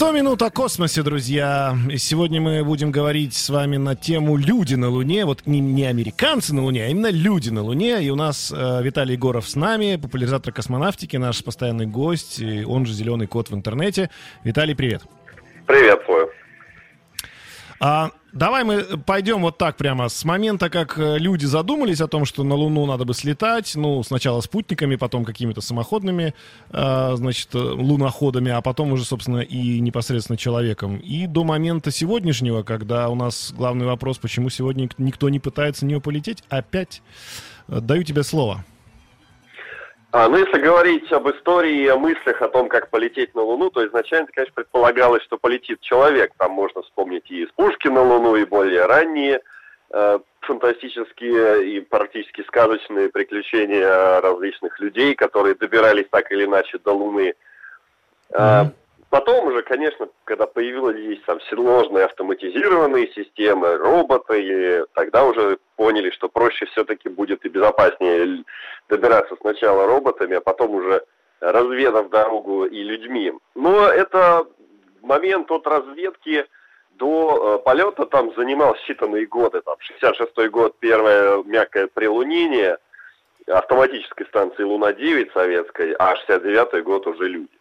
100 минут о космосе, друзья. И сегодня мы будем говорить с вами на тему «Люди на Луне». Вот не, не американцы на Луне, а именно люди на Луне. И у нас э, Виталий Егоров с нами, популяризатор космонавтики, наш постоянный гость, и он же «Зеленый кот» в интернете. Виталий, привет. Приветствую. А, давай мы пойдем вот так прямо. С момента, как э, люди задумались о том, что на Луну надо бы слетать, ну, сначала спутниками, потом какими-то самоходными, э, значит, э, луноходами, а потом уже, собственно, и непосредственно человеком. И до момента сегодняшнего, когда у нас главный вопрос, почему сегодня никто не пытается на нее полететь, опять э, даю тебе слово. А, ну, если говорить об истории и о мыслях о том, как полететь на Луну, то изначально, конечно, предполагалось, что полетит человек. Там можно вспомнить и спушки на Луну, и более ранние э, фантастические и практически сказочные приключения различных людей, которые добирались так или иначе до Луны. Mm-hmm. Потом уже, конечно, когда появились там сложные автоматизированные системы, роботы, и тогда уже поняли, что проще все-таки будет и безопаснее добираться сначала роботами, а потом уже разведав дорогу и людьми. Но это момент от разведки до э, полета там занимал считанные годы. Там 66-й год первое мягкое прилунение автоматической станции Луна-9 советской, а 69-й год уже люди.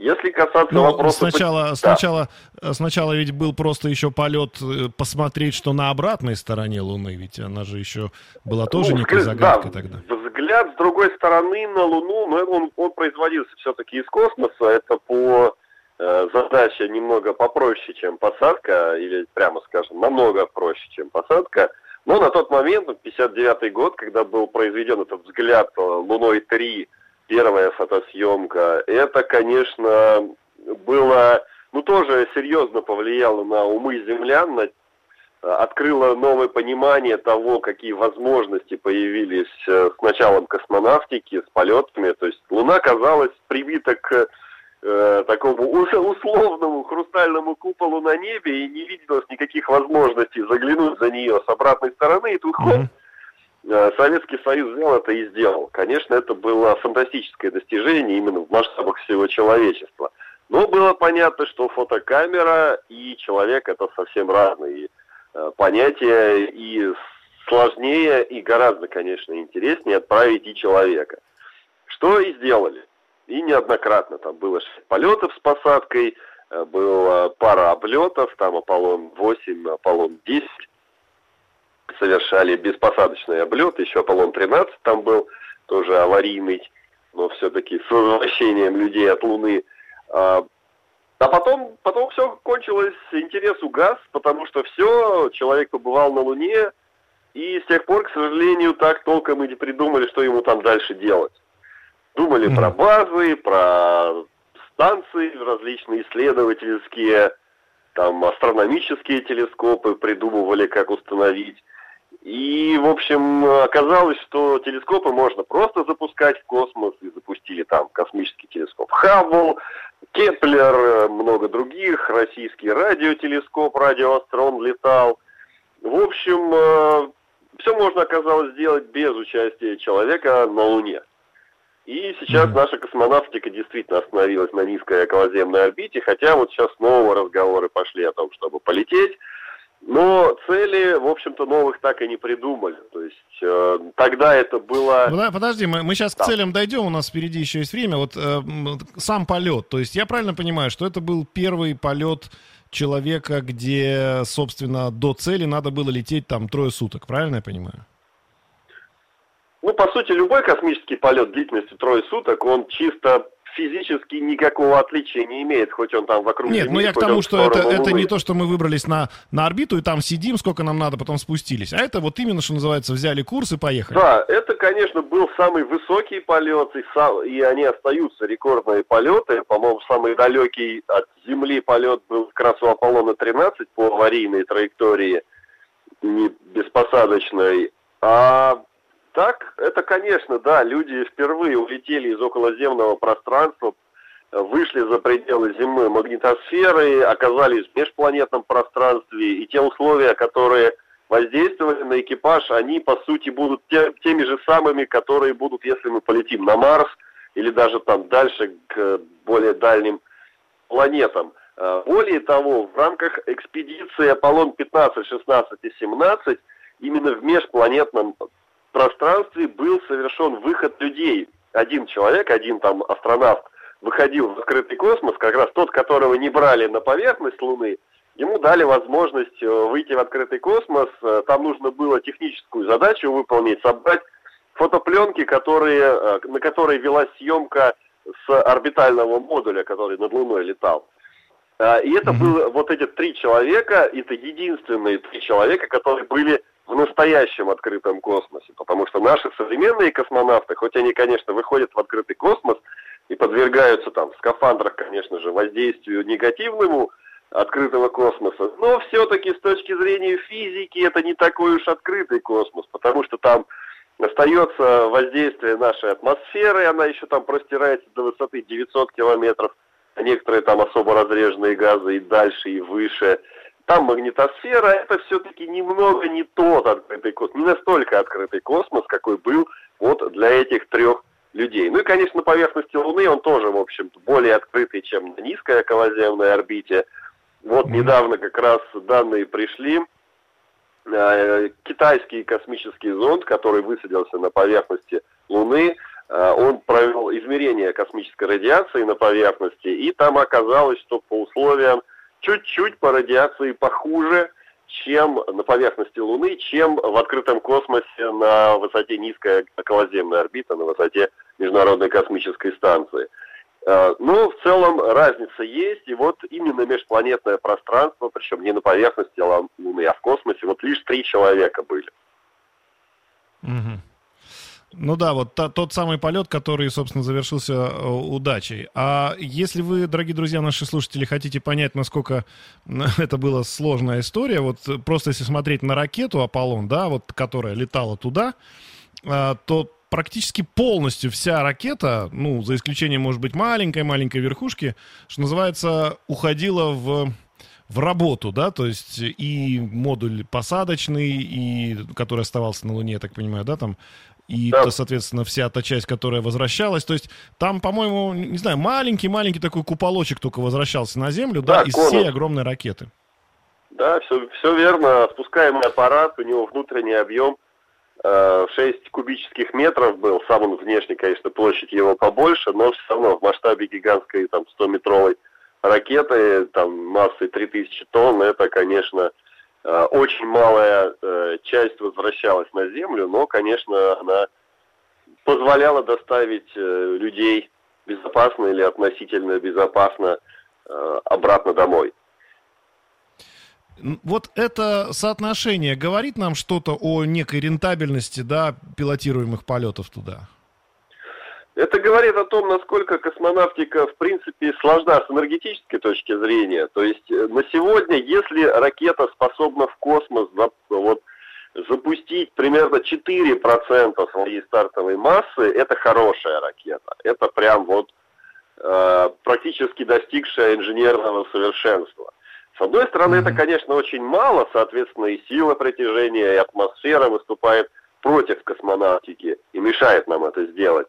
Если касаться ну, вопроса... Сначала, да. сначала, э, сначала ведь был просто еще полет э, посмотреть, что на обратной стороне Луны, ведь она же еще была тоже ну, некой загадкой да, тогда. Взгляд с другой стороны на Луну, но он, он производился все-таки из космоса, это по э, задача немного попроще, чем посадка, или прямо скажем, намного проще, чем посадка. Но на тот момент, 59 год, когда был произведен этот взгляд э, Луной-3 первая фотосъемка. Это, конечно, было, ну, тоже серьезно повлияло на умы землян, на, открыло новое понимание того, какие возможности появились э, с началом космонавтики, с полетами. То есть Луна казалась прибита к э, такому условному хрустальному куполу на небе и не виделось никаких возможностей заглянуть за нее с обратной стороны, и тут mm-hmm. Э, Советский Союз взял это и сделал. Конечно, это было фантастическое достижение именно в масштабах всего человечества. Но было понятно, что фотокамера и человек это совсем разные э, понятия, и сложнее и гораздо, конечно, интереснее отправить и человека. Что и сделали. И неоднократно там было 6 полетов с посадкой, э, было пара облетов, там Аполлон-8, Аполлон-10, совершали беспосадочный облет, еще Аполлон-13 там был, тоже аварийный, но все-таки с возвращением людей от Луны. А, а потом, потом все кончилось, интерес угас, потому что все, человек побывал на Луне, и с тех пор, к сожалению, так толком и не придумали, что ему там дальше делать. Думали mm-hmm. про базы, про станции различные исследовательские, там астрономические телескопы придумывали, как установить. И, в общем, оказалось, что телескопы можно просто запускать в космос, и запустили там космический телескоп Хаббл, Кеплер, много других, российский радиотелескоп, радиоастрон летал. В общем, э, все можно оказалось сделать без участия человека на Луне. И сейчас наша космонавтика действительно остановилась на низкой околоземной орбите, хотя вот сейчас снова разговоры пошли о том, чтобы полететь. Но цели, в общем-то, новых так и не придумали. То есть э, тогда это было... Подожди, мы, мы сейчас да. к целям дойдем, у нас впереди еще есть время. Вот э, сам полет, то есть я правильно понимаю, что это был первый полет человека, где, собственно, до цели надо было лететь там трое суток, правильно я понимаю? Ну, по сути, любой космический полет длительностью трое суток, он чисто физически никакого отличия не имеет, хоть он там вокруг Нет, Земли, ну я к тому, что это, это не то, что мы выбрались на, на орбиту и там сидим, сколько нам надо, потом спустились. А это вот именно, что называется, взяли курс и поехали. Да, это, конечно, был самый высокий полет, и, сам, и они остаются рекордные полеты. По-моему, самый далекий от Земли полет был как раз у Аполлона-13 по аварийной траектории, не беспосадочной. А Так, это, конечно, да, люди впервые улетели из околоземного пространства, вышли за пределы Земли магнитосферы, оказались в межпланетном пространстве, и те условия, которые воздействовали на экипаж, они, по сути, будут те, теми же самыми, которые будут, если мы полетим на Марс, или даже там дальше к более дальним планетам. А, более того, в рамках экспедиции Аполлон 15, 16 и 17 именно в межпланетном пространстве был совершен выход людей. Один человек, один там астронавт выходил в открытый космос, как раз тот, которого не брали на поверхность Луны, ему дали возможность э, выйти в открытый космос. Э, там нужно было техническую задачу выполнить, собрать фотопленки, которые, э, на которые велась съемка с орбитального модуля, который над Луной летал. И это было вот эти три человека, это единственные три человека, которые были в настоящем открытом космосе, потому что наши современные космонавты, хоть они, конечно, выходят в открытый космос и подвергаются там в скафандрах, конечно же, воздействию негативному открытого космоса, но все-таки с точки зрения физики это не такой уж открытый космос, потому что там остается воздействие нашей атмосферы, она еще там простирается до высоты 900 километров, а некоторые там особо разреженные газы и дальше, и выше – там магнитосфера, это все-таки немного не тот открытый космос, не настолько открытый космос, какой был вот для этих трех людей. Ну и, конечно, на поверхности Луны он тоже, в общем-то, более открытый, чем на низкой околоземной орбите. Вот недавно как раз данные пришли. Э, китайский космический зонд, который высадился на поверхности Луны, э, он провел измерение космической радиации на поверхности, и там оказалось, что по условиям чуть-чуть по радиации похуже, чем на поверхности Луны, чем в открытом космосе на высоте низкой околоземной орбиты, на высоте Международной космической станции. Э, но в целом разница есть, и вот именно межпланетное пространство, причем не на поверхности Луны, а в космосе, вот лишь три человека были. Угу. Ну да, вот та, тот самый полет, который, собственно, завершился э, удачей. А если вы, дорогие друзья, наши слушатели, хотите понять, насколько это была сложная история, вот просто если смотреть на ракету Аполлон, да, вот которая летала туда, э, то практически полностью вся ракета, ну, за исключением, может быть, маленькой-маленькой верхушки, что называется, уходила в в работу, да, то есть и модуль посадочный, и который оставался на Луне, я так понимаю, да, там и, да. то, соответственно, вся та часть, которая возвращалась. То есть там, по-моему, не знаю, маленький-маленький такой куполочек только возвращался на Землю, да, да из всей огромной ракеты. Да, все, все верно. Спускаемый аппарат, у него внутренний объем э, 6 кубических метров был. Сам он внешне, конечно, площадь его побольше, но все равно в масштабе гигантской там 100-метровой ракеты, там массой 3000 тонн, это, конечно, Э, очень малая э, часть возвращалась на Землю, но, конечно, она позволяла доставить э, людей безопасно или относительно безопасно обратно домой. Вот это соотношение говорит нам что-то о некой рентабельности да, пилотируемых полетов туда? Это говорит о том, насколько космонавтика, в принципе, сложна с энергетической точки зрения. То есть э, на сегодня, если ракета способна в космос вот, запустить примерно 4% своей стартовой массы, это хорошая ракета. Это прям вот э, практически достигшая инженерного совершенства. С одной стороны, это, конечно, очень мало, соответственно, и сила притяжения, и атмосфера выступает против космонавтики и мешает нам это сделать.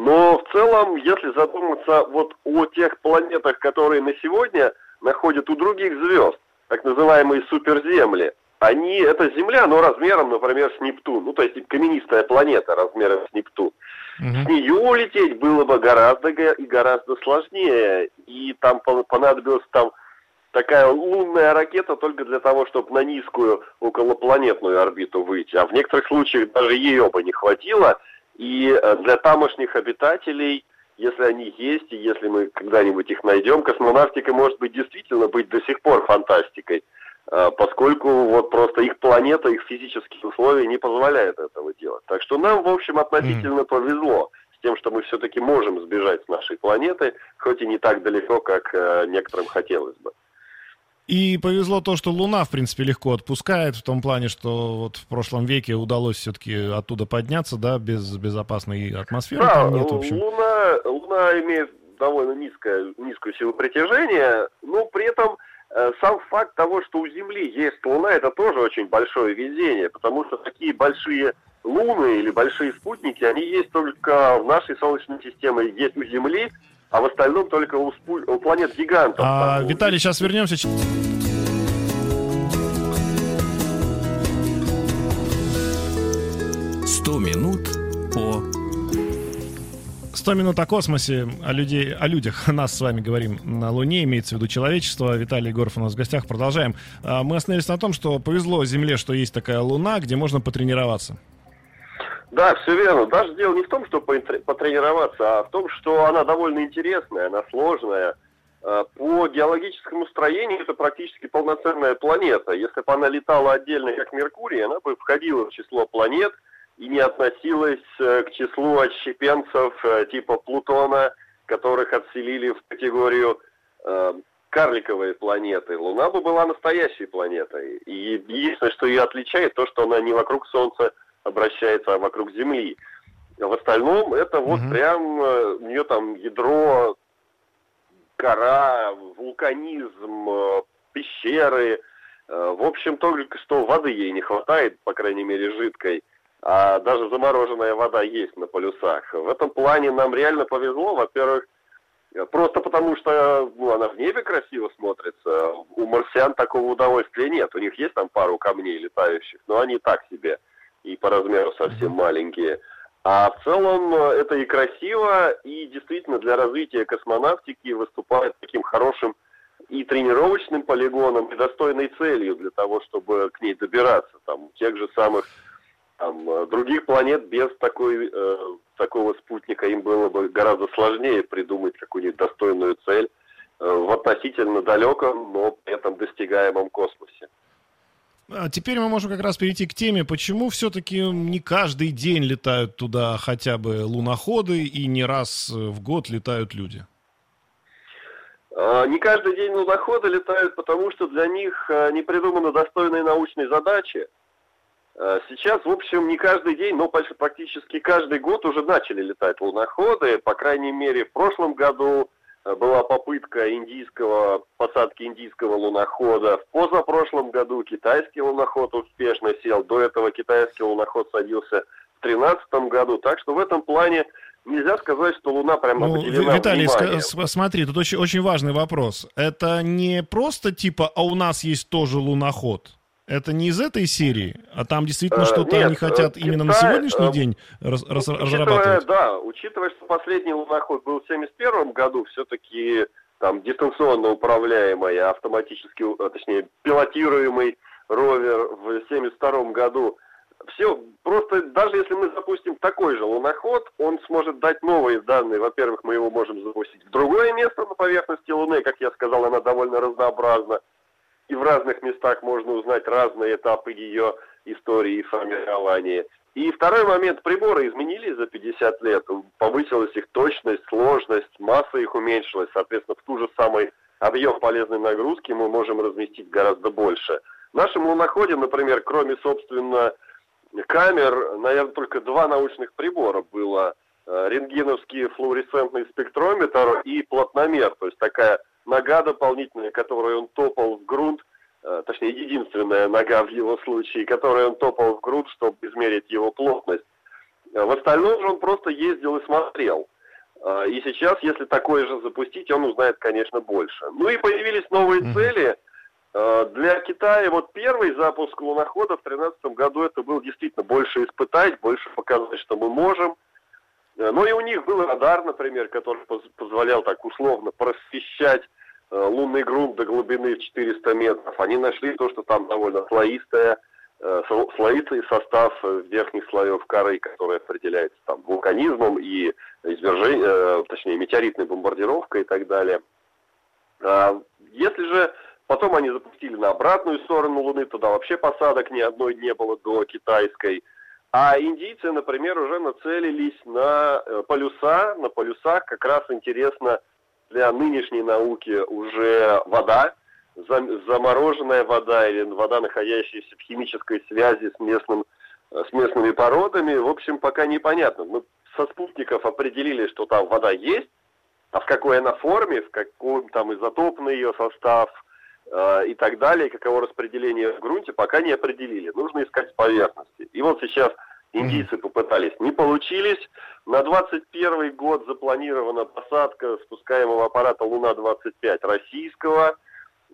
Но в целом, если задуматься вот о тех планетах, которые на сегодня находят у других звезд, так называемые суперземли, они, это Земля, но размером, например, с Нептун, ну то есть каменистая планета размером с Нептун. Угу. С нее улететь было бы гораздо и гораздо сложнее, и там понадобилась там такая лунная ракета только для того, чтобы на низкую околопланетную орбиту выйти, а в некоторых случаях даже ее бы не хватило, и э, для тамошних обитателей, если они есть, и если мы когда-нибудь их найдем, космонавтика может быть действительно быть до сих пор фантастикой, э, поскольку вот просто их планета, их физические условия не позволяют этого делать. Так что нам, в общем, относительно повезло с тем, что мы все-таки можем сбежать с нашей планеты, хоть и не так далеко, как э, некоторым хотелось бы. И повезло то, что Луна, в принципе, легко отпускает, в том плане, что вот в прошлом веке удалось все-таки оттуда подняться, да, без безопасной атмосферы да, там нет, в общем. Луна, Луна имеет довольно низкое, низкую силу притяжения, но при этом э, сам факт того, что у Земли есть Луна, это тоже очень большое везение, потому что такие большие Луны или большие спутники, они есть только в нашей Солнечной системе, есть у Земли, а в остальном только у, спу- у планет гигантов. А, Там, Виталий, сейчас вернемся. 100 минут по 100 минут о космосе, о, людей, о людях. Нас с вами говорим на Луне, имеется в виду человечество. Виталий Егоров у нас в гостях. Продолжаем. А, Мы остановились на том, что повезло Земле, что есть такая Луна, где можно потренироваться. Да, все верно. Даже дело не в том, что поинтр- потренироваться, а в том, что она довольно интересная, она сложная. Э, По геологическому строению это практически полноценная планета. Если бы она летала отдельно, как Меркурий, она бы входила в число планет и не относилась э, к числу отщепенцев э, типа Плутона, которых отселили в категорию э, карликовые планеты. Луна бы была настоящей планетой. И единственное, что ее отличает, то, что она не вокруг Солнца обращается, вокруг Земли. А в остальном это вот Мгм. прям э, у нее там ядро, гора, вулканизм, э, пещеры. Э, В общем, только что воды ей не хватает, по крайней мере, жидкой. А даже замороженная вода есть на полюсах. В этом плане нам реально повезло. Во-первых, просто потому что ну, она в небе красиво смотрится. У марсиан такого удовольствия нет. У них есть там пару камней летающих, но они так себе. И по размеру совсем маленькие. А в целом э, это и красиво, и действительно для развития космонавтики выступает таким хорошим и тренировочным полигоном, и достойной целью для того, чтобы к ней добираться. Там тех же самых там, э, других планет без такой, э, такого спутника им было бы гораздо сложнее придумать какую-нибудь достойную цель э, в относительно далеком, но при этом достигаемом космосе. А теперь мы можем как раз перейти к теме, почему все-таки не каждый день летают туда хотя бы луноходы и не раз в год летают люди. А, Не каждый день луноходы летают, потому что для них а, не придуманы достойные научные задачи. Сейчас, в общем, не каждый день, но почти- практически каждый год уже начали летать луноходы. По крайней мере, в прошлом году была попытка индийского, посадки индийского лунохода. В позапрошлом году китайский луноход успешно сел. До этого китайский луноход садился в 2013 году. Так что в этом плане нельзя сказать, что Луна прямо Ну, Виталий, вниманием. ска- с- смотри, тут очень, очень важный вопрос. Это не просто типа, а у нас есть тоже луноход. Это не из этой серии, а там действительно Э, что-то нет, они хотят э, именно на Китай, сегодняшний э, день раз- раз- Ну, разрабатывать. да, учитывая, что последний луноход был в 1971 году, все-таки там дистанционно управляемый, автоматически, э, точнее, пилотируемый ровер в 1972 году. Все, просто даже если мы запустим такой же луноход, он сможет дать новые данные. Во-первых, мы его можем запустить в другое место на поверхности Луны, как я сказал, она довольно разнообразна. И в разных местах можно узнать разные этапы ее истории и формирования. И второй момент, приборы изменились за 50 лет, повысилась их точность, сложность, масса их уменьшилась, соответственно, в ту же самый объем полезной нагрузки мы можем разместить гораздо больше. В нашем луноходе, например, кроме, собственно, камер, наверное, только два научных прибора было. Э, Рентгеновский флуоресцентный спектрометр и плотномер, то есть такая нога дополнительная, которой он топал в грунт, э, точнее, единственная нога в его случае, которой он топал в грунт, чтобы измерить его плотность. Э, В остальном же он просто ездил и смотрел. Э, И сейчас, если такое же запустить, он узнает, конечно, больше. Ну и появились новые цели. Для Китая вот первый запуск лунохода в 2013 году это был действительно больше испытать, больше показать, что мы можем. Ну и у них был радар, например, который поз- позволял так условно просвещать лунный грунт до глубины в 400 метров. Они нашли то, что там довольно слоистая, э, сло- слоистый состав э, верхних слоев коры, который определяется там вулканизмом и извержением, э, точнее метеоритной бомбардировкой и так далее. А, Если же потом они запустили на обратную сторону Луны, туда вообще посадок ни одной не было до китайской. А индийцы, например, уже нацелились на э, полюса. На полюсах как раз интересно для нынешней науки уже вода. замороженная вода или вода, находящаяся в химической связи с, местным, э, с местными породами, в общем, пока непонятно. Мы со спутников определили, что там вода есть, а в какой она форме, в каком там изотопный ее состав э, и так далее, каково распределение в грунте, пока не определили. Нужно искать поверхности. И вот сейчас индийцы попытались, не получились. На 21 год запланирована посадка спускаемого аппарата Луна-25 российского.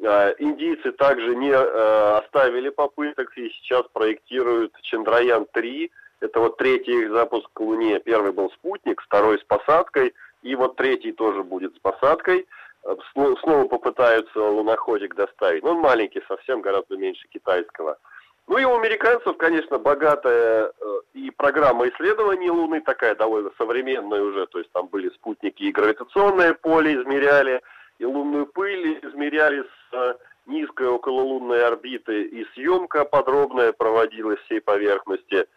Э, индийцы также не э, оставили попыток и сейчас проектируют Чандраян-3. Это вот третий их запуск к Луне. Первый был спутник, второй с посадкой – и вот третий тоже будет с посадкой. Э, снова попытаются луноходик доставить. Но он маленький, совсем гораздо меньше китайского. Ну и у американцев, конечно, богатая э, и программа исследований Луны, такая довольно современная уже. То есть там были спутники и гравитационное поле измеряли, и лунную пыль измеряли с э, низкой окололунной орбиты, и съемка подробная проводилась всей поверхности –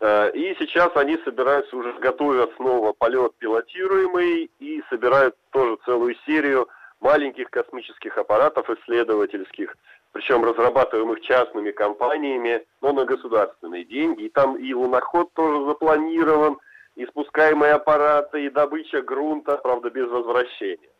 Э, и сейчас они собираются уже готовят снова полет пилотируемый и собирают тоже целую серию маленьких космических аппаратов исследовательских, причем разрабатываемых частными компаниями, но на государственные деньги. И там и луноход тоже запланирован, и спускаемые аппараты, и добыча грунта, правда, без возвращения.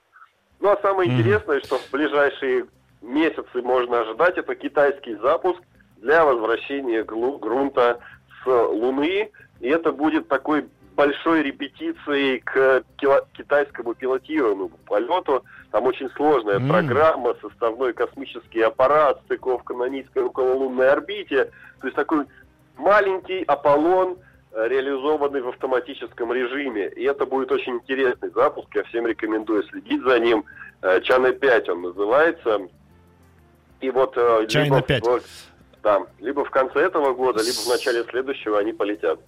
Ну а самое интересное, что в ближайшие месяцы можно ожидать, это китайский запуск для возвращения грунта Луны, и это будет такой большой репетицией к китайскому пилотируемому полету. Там очень сложная mm. программа, составной космический аппарат, стыковка на низкой окололунной орбите. То есть такой маленький Аполлон, э, реализованный в автоматическом режиме. И это будет очень интересный запуск. Я всем рекомендую следить за ним. Э, Чана 5 он называется. И вот... Э, Чайна 5. Вот, да, либо в конце этого года, либо в начале следующего они полетят.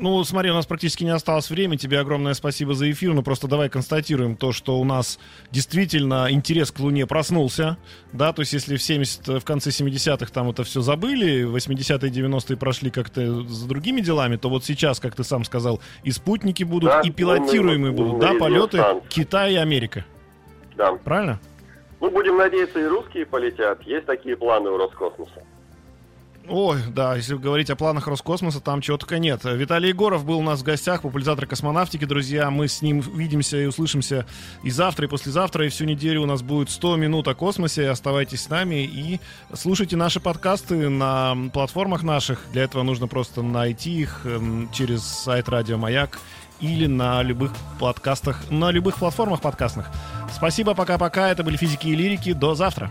Ну, смотри, у нас практически не осталось времени. Тебе огромное спасибо за эфир. Ну, просто давай констатируем то, что у нас действительно интерес к Луне проснулся. Да, то есть если в, 70, в конце 70-х там это все забыли, 80-е, 90-е прошли как-то за другими делами, то вот сейчас, как ты сам сказал, и спутники будут, да, и пилотируемые будут, да, полеты Китай и Америка. Да. Правильно? Ну, будем надеяться, и русские полетят. Есть такие планы у Роскосмоса. Ой, да, если говорить о планах Роскосмоса, там чего только нет. Виталий Егоров был у нас в гостях, популяризатор космонавтики, друзья. Мы с ним увидимся и услышимся и завтра, и послезавтра, и всю неделю у нас будет 100 минут о космосе. Оставайтесь с нами и слушайте наши подкасты на платформах наших. Для этого нужно просто найти их эм, через сайт Радио Маяк или на любых подкастах, на любых платформах подкастных. Спасибо, пока-пока. Это были физики и лирики. До завтра.